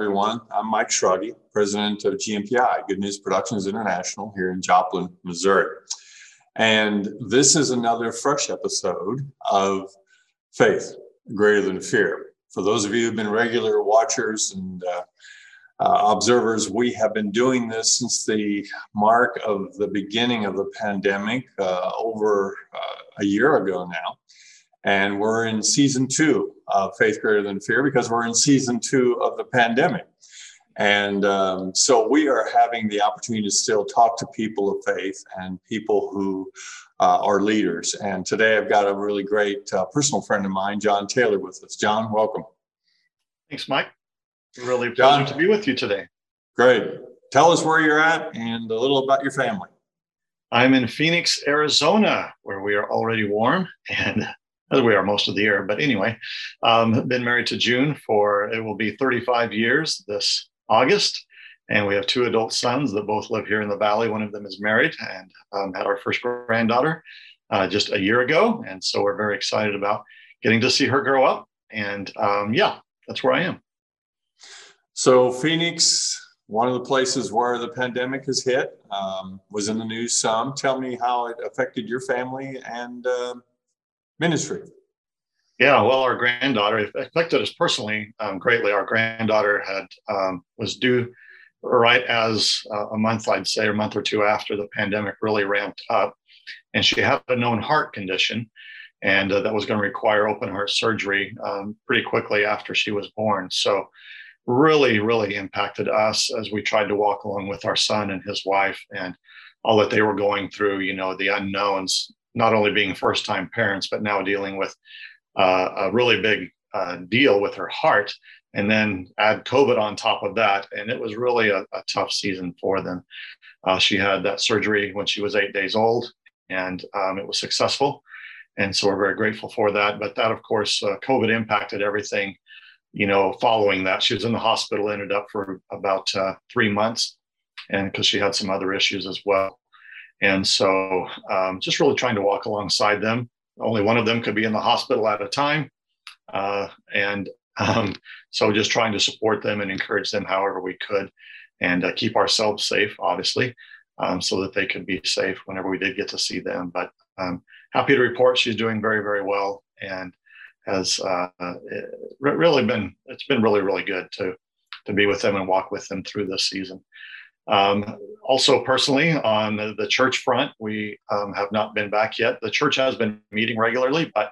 everyone. I'm Mike Shruggy, president of GNPI, Good News Productions International, here in Joplin, Missouri. And this is another fresh episode of Faith Greater Than Fear. For those of you who've been regular watchers and uh, uh, observers, we have been doing this since the mark of the beginning of the pandemic uh, over uh, a year ago now. And we're in season two of Faith Greater Than Fear because we're in season two of the pandemic. And um, so we are having the opportunity to still talk to people of faith and people who uh, are leaders. And today I've got a really great uh, personal friend of mine, John Taylor, with us. John, welcome. Thanks, Mike. Really John, to be with you today. Great. Tell us where you're at and a little about your family. I'm in Phoenix, Arizona, where we are already warm and as we are most of the year. But anyway, um, been married to June for it will be 35 years this August. And we have two adult sons that both live here in the valley. One of them is married and um, had our first granddaughter uh, just a year ago. And so we're very excited about getting to see her grow up. And um, yeah, that's where I am. So, Phoenix, one of the places where the pandemic has hit, um, was in the news some. Tell me how it affected your family and uh, ministry. Yeah, well, our granddaughter affected us personally um, greatly. Our granddaughter had um, was due right as uh, a month, I'd say, a month or two after the pandemic really ramped up, and she had a known heart condition, and uh, that was going to require open heart surgery um, pretty quickly after she was born. So, really, really impacted us as we tried to walk along with our son and his wife and all that they were going through. You know, the unknowns, not only being first time parents, but now dealing with uh, a really big uh, deal with her heart, and then add COVID on top of that. And it was really a, a tough season for them. Uh, she had that surgery when she was eight days old, and um, it was successful. And so we're very grateful for that. But that, of course, uh, COVID impacted everything. You know, following that, she was in the hospital, ended up for about uh, three months, and because she had some other issues as well. And so, um, just really trying to walk alongside them only one of them could be in the hospital at a time. Uh, and um, so just trying to support them and encourage them however we could and uh, keep ourselves safe, obviously, um, so that they could be safe whenever we did get to see them. But um, happy to report she's doing very, very well and has uh, really been, it's been really, really good to, to be with them and walk with them through this season. Um, also, personally, on the church front, we um, have not been back yet. The church has been meeting regularly, but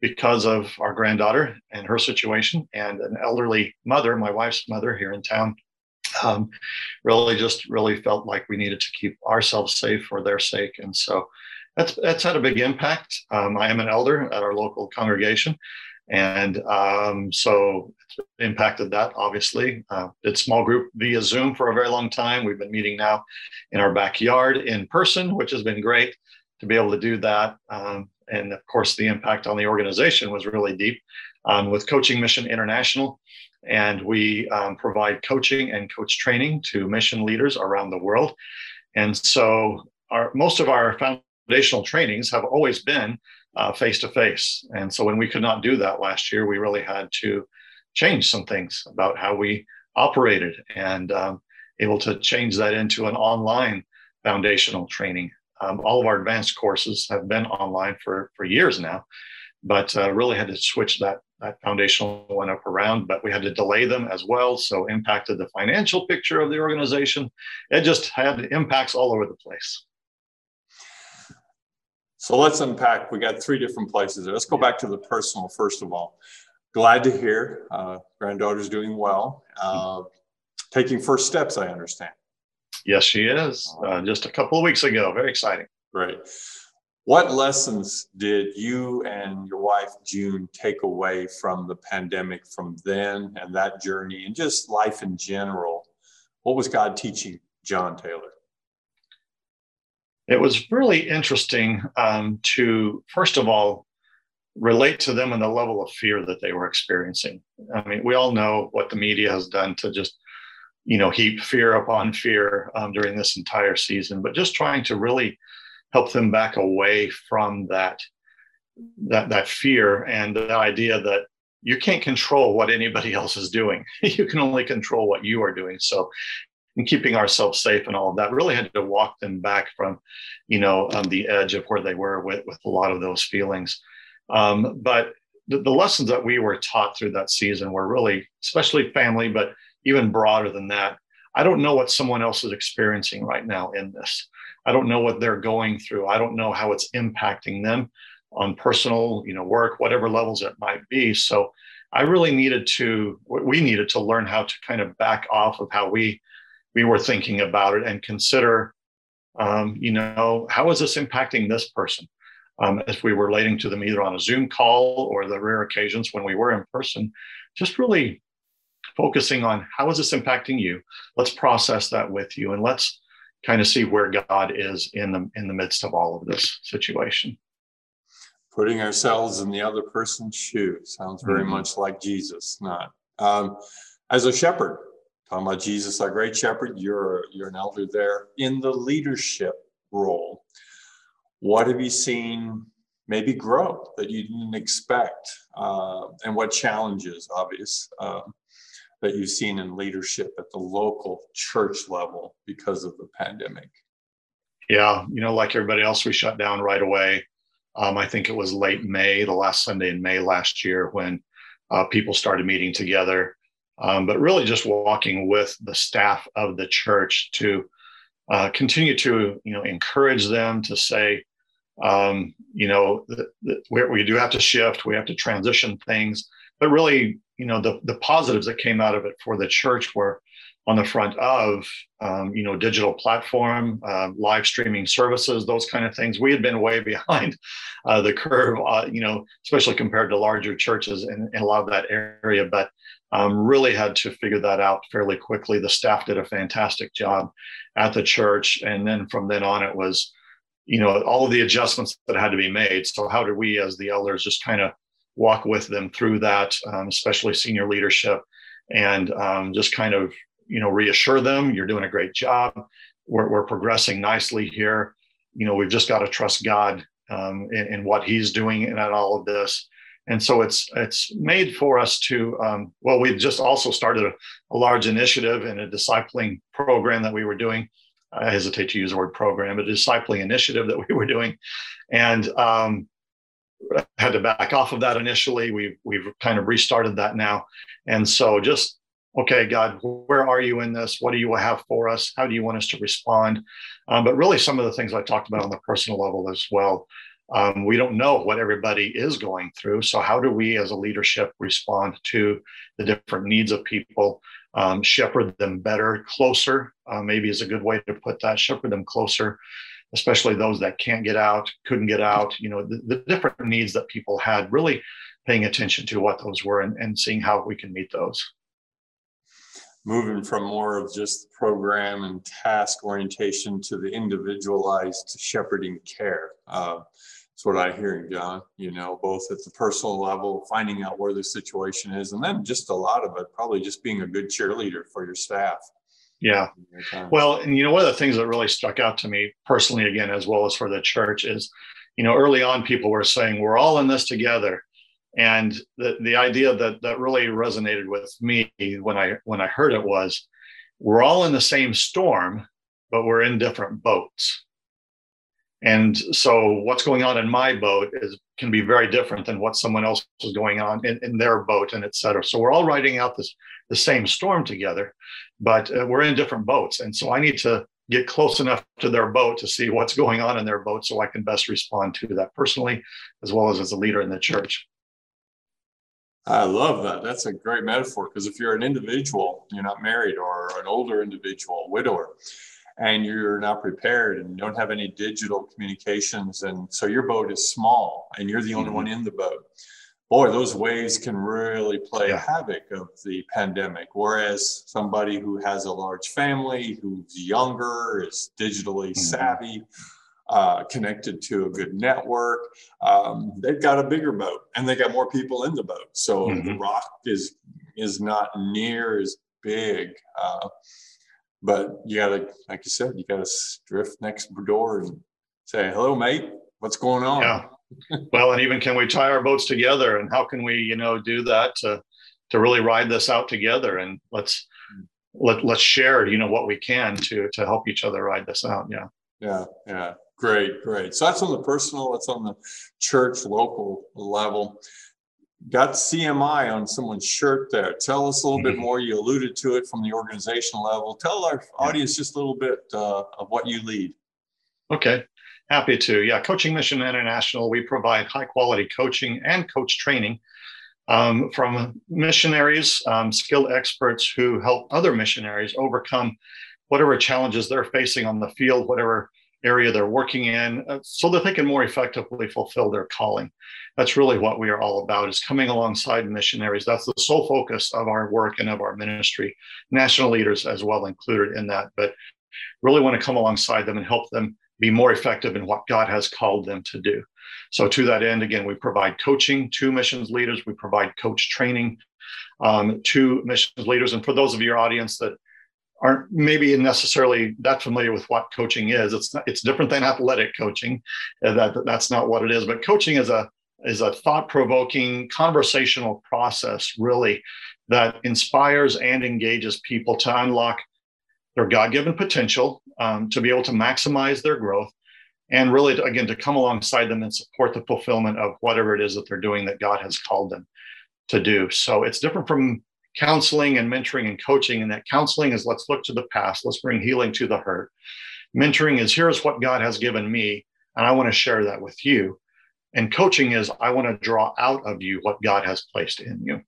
because of our granddaughter and her situation, and an elderly mother, my wife's mother here in town, um, really just really felt like we needed to keep ourselves safe for their sake. And so that's, that's had a big impact. Um, I am an elder at our local congregation. And um, so impacted that obviously. Uh, did small group via Zoom for a very long time. We've been meeting now in our backyard in person, which has been great to be able to do that. Um, and of course, the impact on the organization was really deep um, with Coaching Mission International. And we um, provide coaching and coach training to mission leaders around the world. And so, our, most of our foundational trainings have always been face to face. And so, when we could not do that last year, we really had to change some things about how we operated and um, able to change that into an online foundational training. Um, all of our advanced courses have been online for, for years now, but uh, really had to switch that, that foundational one up around, but we had to delay them as well. So impacted the financial picture of the organization. It just had impacts all over the place. So let's unpack. We got three different places there. Let's go back to the personal first of all glad to hear uh, granddaughter's doing well. Uh, taking first steps, I understand. Yes, she is. Uh, just a couple of weeks ago. Very exciting. Great. What lessons did you and your wife, June, take away from the pandemic from then and that journey and just life in general? What was God teaching John Taylor? It was really interesting um, to, first of all, relate to them and the level of fear that they were experiencing. I mean, we all know what the media has done to just, you know, heap fear upon fear um, during this entire season, but just trying to really help them back away from that that that fear and the idea that you can't control what anybody else is doing. you can only control what you are doing. So, in keeping ourselves safe and all of that, really had to walk them back from, you know, um, the edge of where they were with with a lot of those feelings. Um, but the, the lessons that we were taught through that season were really, especially family, but even broader than that. I don't know what someone else is experiencing right now in this. I don't know what they're going through. I don't know how it's impacting them on personal, you know, work, whatever levels it might be. So I really needed to, we needed to learn how to kind of back off of how we we were thinking about it and consider, um, you know, how is this impacting this person? Um, if we were relating to them either on a Zoom call or the rare occasions when we were in person, just really focusing on how is this impacting you? Let's process that with you and let's kind of see where God is in the in the midst of all of this situation putting ourselves in the other person's shoes sounds very mm-hmm. much like Jesus. Not um, as a shepherd, talking about Jesus, our great shepherd. You're you're an elder there in the leadership role. What have you seen maybe grow that you didn't expect, uh, and what challenges, obvious, uh, that you've seen in leadership at the local church level because of the pandemic? Yeah, you know, like everybody else, we shut down right away. Um, I think it was late May, the last Sunday in May last year, when uh, people started meeting together. Um, but really, just walking with the staff of the church to uh, continue to, you know, encourage them to say, um, you know, we, we do have to shift, we have to transition things. But really, you know, the the positives that came out of it for the church were on the front of um, you know digital platform uh, live streaming services those kind of things we had been way behind uh, the curve uh, you know especially compared to larger churches in, in a lot of that area but um, really had to figure that out fairly quickly. The staff did a fantastic job at the church and then from then on it was you know all of the adjustments that had to be made. So how did we as the elders just kind of walk with them through that um, especially senior leadership and um, just kind of you know reassure them you're doing a great job. We're, we're progressing nicely here. You know we've just got to trust god um, in, in, what he's doing in all of this and so it's it's made for us to um, well we've just also started a, a, large initiative and a discipling program that we were doing i hesitate to use the word program a discipling initiative that we were doing and um, had to back off of that initially we've we've kind of restarted that now and so just okay, God, where are you in this? What do you have for us? How do you want us to respond? Um, but really, some of the things I talked about on the personal level as well. Um, we don't know what everybody is going through. So, how do we as a leadership respond to the different needs of people? Um, shepherd them better, closer, uh, maybe is a good way to put that. Shepherd them closer, especially those that can't get out, couldn't get out, you know, the, the different needs that people had, really paying attention to what those were and, and seeing how we can meet those moving from more of just program and task orientation to the individualized shepherding care. Uh, that's what I hear, John, you know, both at the personal level, finding out where the situation is, and then just a lot of it, probably just being a good cheerleader for your staff. Yeah. Well, and you know, one of the things that really stuck out to me personally, again, as well as for the church, is, you know, early on people were saying, we're all in this together and the, the idea that that really resonated with me when i when i heard it was we're all in the same storm but we're in different boats and so what's going on in my boat is can be very different than what someone else is going on in, in their boat and et cetera. So we're all riding out this the same storm together but uh, we're in different boats. And so i need to get close enough to their boat to see what's going on in their boat so i can best respond to that personally as well as as a leader in the church. I love that. That's a great metaphor because if you're an individual, you're not married or an older individual, widower, and you're not prepared and you don't have any digital communications, and so your boat is small and you're the only mm-hmm. one in the boat. Boy, those waves can really play yeah. havoc of the pandemic. Whereas somebody who has a large family, who's younger, is digitally mm-hmm. savvy, uh, connected to a good network. Um, they've got a bigger boat and they got more people in the boat. So mm-hmm. the rock is is not near as big. Uh, but you gotta, like you said, you gotta drift next door and say, "Hello, mate. What's going on?" Yeah, well, and even can we tie our boats together, and how can we, you know, do that to to really ride this out together? And let's let let's share, you know, what we can to to help each other ride this out. Yeah. Yeah. Yeah. Great. Great. So that's on the personal. That's on the church local level got CMI on someone's shirt there. Tell us a little mm-hmm. bit more. You alluded to it from the organizational level. Tell our audience just a little bit uh, of what you lead. Okay, happy to. Yeah, Coaching Mission International, we provide high quality coaching and coach training um, from missionaries, um, skilled experts who help other missionaries overcome whatever challenges they're facing on the field, whatever area they're working in uh, so that they can more effectively fulfill their calling. That's really what we are all about is coming alongside missionaries. That's the sole focus of our work and of our ministry. National leaders as well included in that but really want to come alongside them and help them be more effective in what god has called them to do. So to that end again we provide coaching to missions leaders. We provide coach training um, to missions leaders. And for those of your audience that aren't maybe necessarily that familiar with what coaching is. It's not, it's different than athletic coaching. That that's not what it is. But coaching is a is a thought provoking conversational process really that inspires and engages people to unlock their God given potential, um, to be able to maximize their growth, and really to, again to come alongside them and support the fulfillment of whatever it is that they're doing that God has called them to do. So it's different from counseling and mentoring and coaching. And that counseling is let's look to the past, let's bring healing to the hurt. Mentoring is here's what God has given me, and I want to share that with you. And coaching is I want to draw out of you what God has placed in you.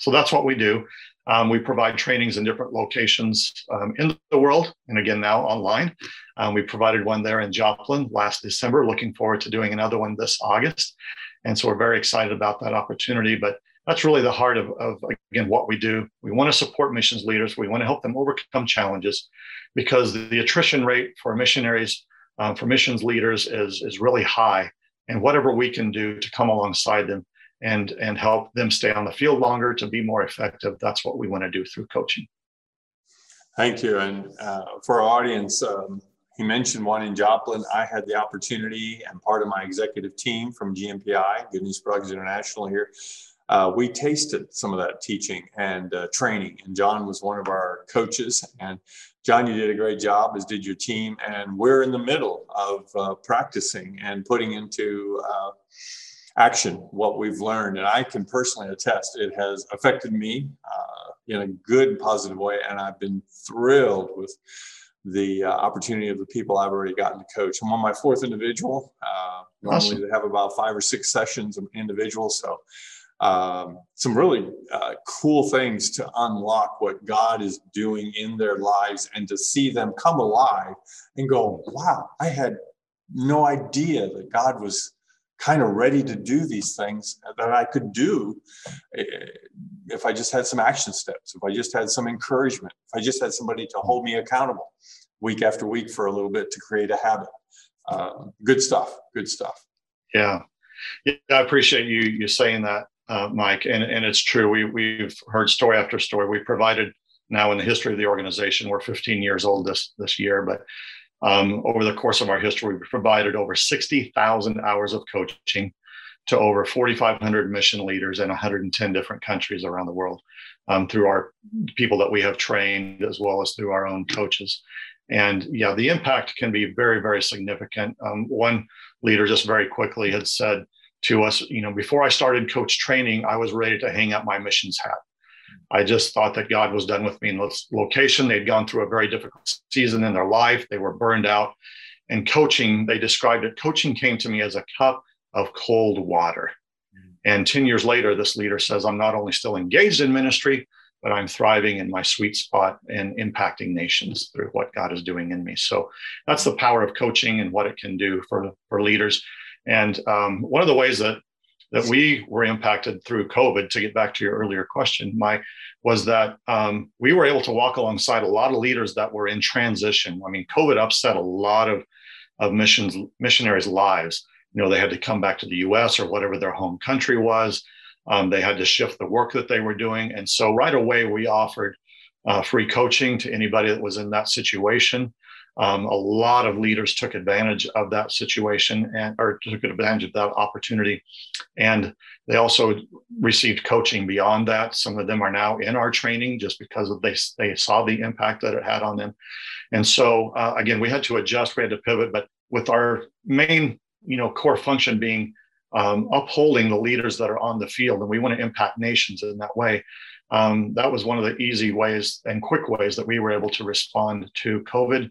So that's what we do. Um, we provide trainings in different locations um, in the world, and again now online. Um, we provided one there in Joplin last December. Looking forward to doing another one this August, and so we're very excited about that opportunity. But that's really the heart of, of again what we do. We want to support missions leaders. We want to help them overcome challenges because the attrition rate for missionaries um, for missions leaders is is really high. And whatever we can do to come alongside them and and help them stay on the field longer to be more effective that's what we want to do through coaching. Thank you. And uh, for our audience um, he mentioned one in Joplin. I had the opportunity and part of my executive team from GNPI, Good News Products International here, uh, we tasted some of that teaching and uh, training. And John was one of our coaches. And John, you did a great job, as did your team. And we're in the middle of uh, practicing and putting into uh, action what we've learned. And I can personally attest it has affected me uh, in a good, positive way. And I've been thrilled with the uh, opportunity of the people I've already gotten to coach. I'm on my fourth individual. Uh, normally, they have about five or six sessions of individuals. So um, some really uh, cool things to unlock what God is doing in their lives and to see them come alive and go, wow, I had no idea that God was kind of ready to do these things that I could do eh, if I just had some action steps, if I just had some encouragement, if I just had somebody to hold me accountable week after week for a little bit to create a habit. Uh, good stuff. Good stuff. Yeah. Yeah, I appreciate you you saying that uh, Mike, and, and it's true. We, we've heard story after story. We provided now in the history of the organization, we're 15 years old this, this year, but um, over the course of our history, we've provided over 60,000 hours of coaching to over 4,500 mission leaders in 110 different countries around the world um, through our people that we have trained as well as through our own coaches. And yeah, the impact can be very, very significant. Um, one leader just very quickly had said, to us. You know, before I started coach training, I was ready to hang up my missions hat. I just thought that God was done with me in this location. They'd gone through a very difficult season in their life. They were burned out. And coaching, they described it, coaching came to me as a cup of cold water. And 10 years later, this leader says, I'm not only still engaged in ministry, but I'm thriving in my sweet spot and impacting nations through what God is doing in me. So that's the power of coaching and what it can do for, for leaders. And um, one of the ways that that we were impacted through COVID, to get back to your earlier question, Mike, was that um, we were able to walk alongside a lot of leaders that were in transition. I mean, COVID upset a lot of of missions missionaries' lives. You know, they had to come back to the U.S. or whatever their home country was. Um, they had to shift the work that they were doing, and so right away we offered uh, free coaching to anybody that was in that situation. Um, a lot of leaders took advantage of that situation and or took advantage of that opportunity, and they also received coaching beyond that. Some of them are now in our training just because they they saw the impact that it had on them, and so uh, again we had to adjust, we had to pivot, but with our main you know core function being um, upholding the leaders that are on the field, and we want to impact nations in that way um, that was one of the easy ways and quick ways that we were able to respond to COVID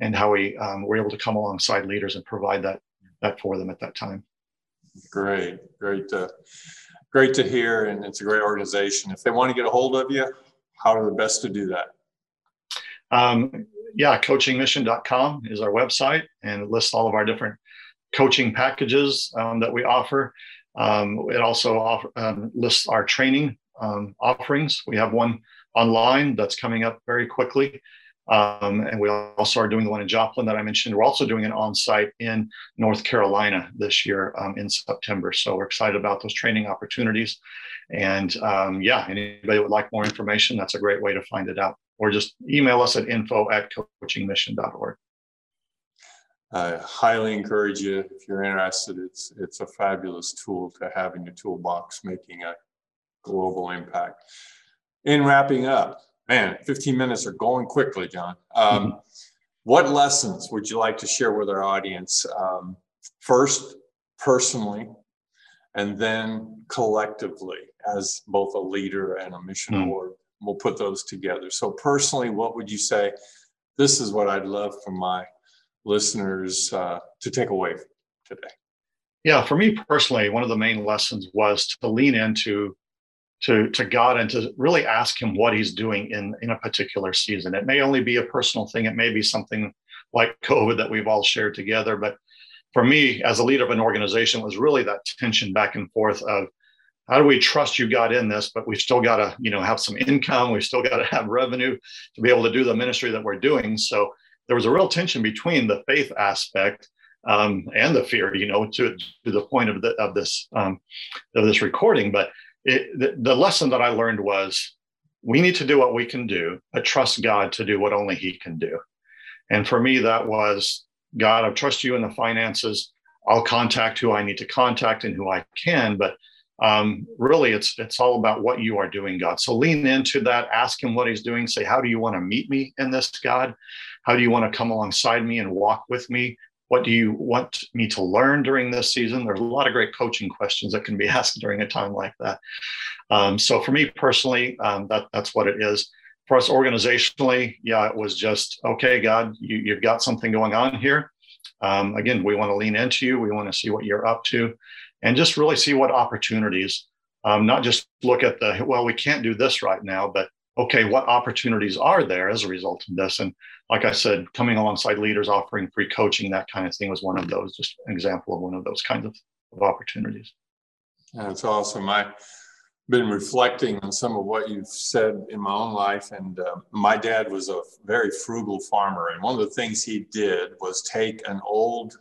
and how we um, were able to come alongside leaders and provide that, that for them at that time. Great, great to, great to hear. And it's a great organization. If they want to get a hold of you, how are the best to do that? Um, yeah, coachingmission.com is our website and it lists all of our different coaching packages um, that we offer. Um, it also offer, um, lists our training um, offerings. We have one online that's coming up very quickly. Um, and we also are doing the one in Joplin that I mentioned. We're also doing an on site in North Carolina this year um, in September. So we're excited about those training opportunities. And um, yeah, anybody would like more information, that's a great way to find it out. Or just email us at info at coachingmission.org. I highly encourage you if you're interested. It's it's a fabulous tool to have in your toolbox, making a global impact. In wrapping up, man, 15 minutes are going quickly, John. Um, mm-hmm. What lessons would you like to share with our audience? Um, first, personally, and then collectively as both a leader and a mission mm. board. We'll put those together. So, personally, what would you say? This is what I'd love for my listeners uh, to take away today. Yeah, for me personally, one of the main lessons was to lean into to, to God and to really ask Him what He's doing in, in a particular season. It may only be a personal thing, it may be something like COVID that we've all shared together. But for me, as a leader of an organization, was really that tension back and forth of how do we trust you God in this, but we've still got to, you know, have some income, we've still got to have revenue to be able to do the ministry that we're doing. So there was a real tension between the faith aspect um, and the fear, you know, to, to the point of the, of this um, of this recording. But it, the, the lesson that I learned was we need to do what we can do, but trust God to do what only He can do. And for me, that was God, I trust you in the finances. I'll contact who I need to contact and who I can, but um, really it's it's all about what you are doing god. So lean into that. Ask him what he's doing. Say how do you want to meet me in this god? How do you want to come alongside me and walk with me what do you want me to learn during this season? There's a lot of great coaching questions that can be asked during a time like that. Um, so for me personally, um, that, that's what it is. For us organizationally, yeah, it was just, okay, God, you, have got something going on here. Um, again, we want to lean into you. We want to see what you're up to and just really see what opportunities, um, not just look at the, well, we can't do this right now, but okay, what opportunities are there as a result of this? And like I said, coming alongside leaders offering free coaching, that kind of thing was one of those, just an example of one of those kinds of, of opportunities. That's awesome. I've been reflecting on some of what you've said in my own life. And uh, my dad was a very frugal farmer. And one of the things he did was take an old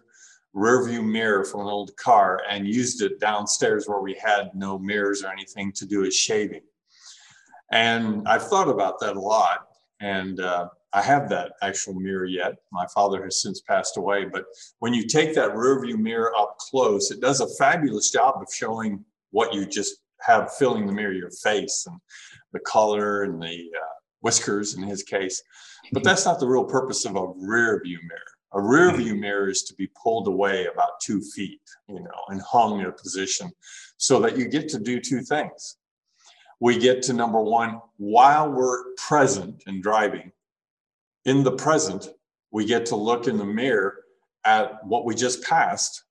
rearview mirror from an old car and used it downstairs where we had no mirrors or anything to do his shaving. And I've thought about that a lot. And uh, I have that actual mirror yet. My father has since passed away. But when you take that rearview mirror up close, it does a fabulous job of showing what you just have filling the mirror, your face and the color and the uh, whiskers in his case. But that's not the real purpose of a rear view mirror. A rear view mirror is to be pulled away about two feet, you know, and hung in a position so that you get to do two things we get to number one, while we're present and driving, in the present, we get to look in the mirror at what we just passed,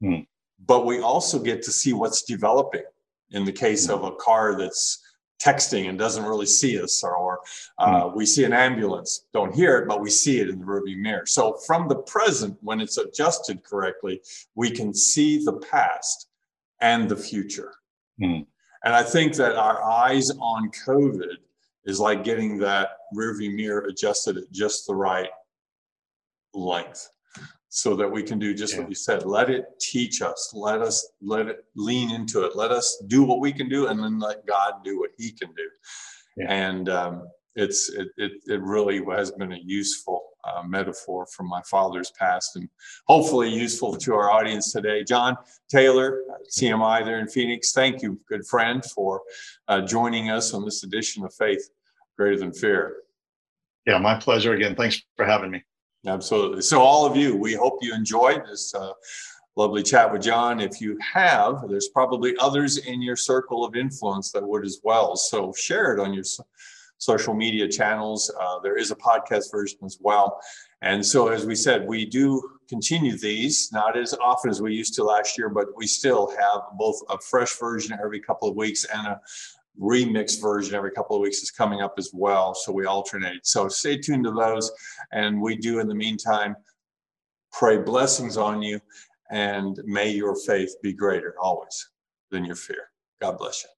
hmm. but we also get to see what's developing. In the case hmm. of a car that's texting and doesn't really see us, or, uh, hmm. we see an ambulance, don't hear it, but we see it in the rearview mirror. So from the present, when it's adjusted correctly, we can see the past and the future. And I think that our eyes on COVID is like getting that rearview mirror adjusted at just the right length so that we can do just yeah. what you said let it teach us let us let it lean into it let us do what we can do and then let god do what he can do yeah. and um, it's it, it, it really has been a useful uh, metaphor from my father's past and hopefully useful to our audience today. John Taylor, CMI there in Phoenix, thank you, good friend, for uh, joining us on this edition of Faith Greater Than Fear. Yeah, my pleasure again. Thanks for having me. Absolutely. So, all of you, we hope you enjoyed this uh, lovely chat with John. If you have, there's probably others in your circle of influence that would as well. So, share it on your social media channels. Uh, there is a podcast version as well. And so, as we said, we do continue these, not as often as we used to last year, but we still have both a fresh version every couple of weeks and a remix version every couple of weeks is coming up as well. So we alternate. So stay tuned to those. And we do, in the meantime, pray blessings on you and may your faith be greater always than your fear. God bless you.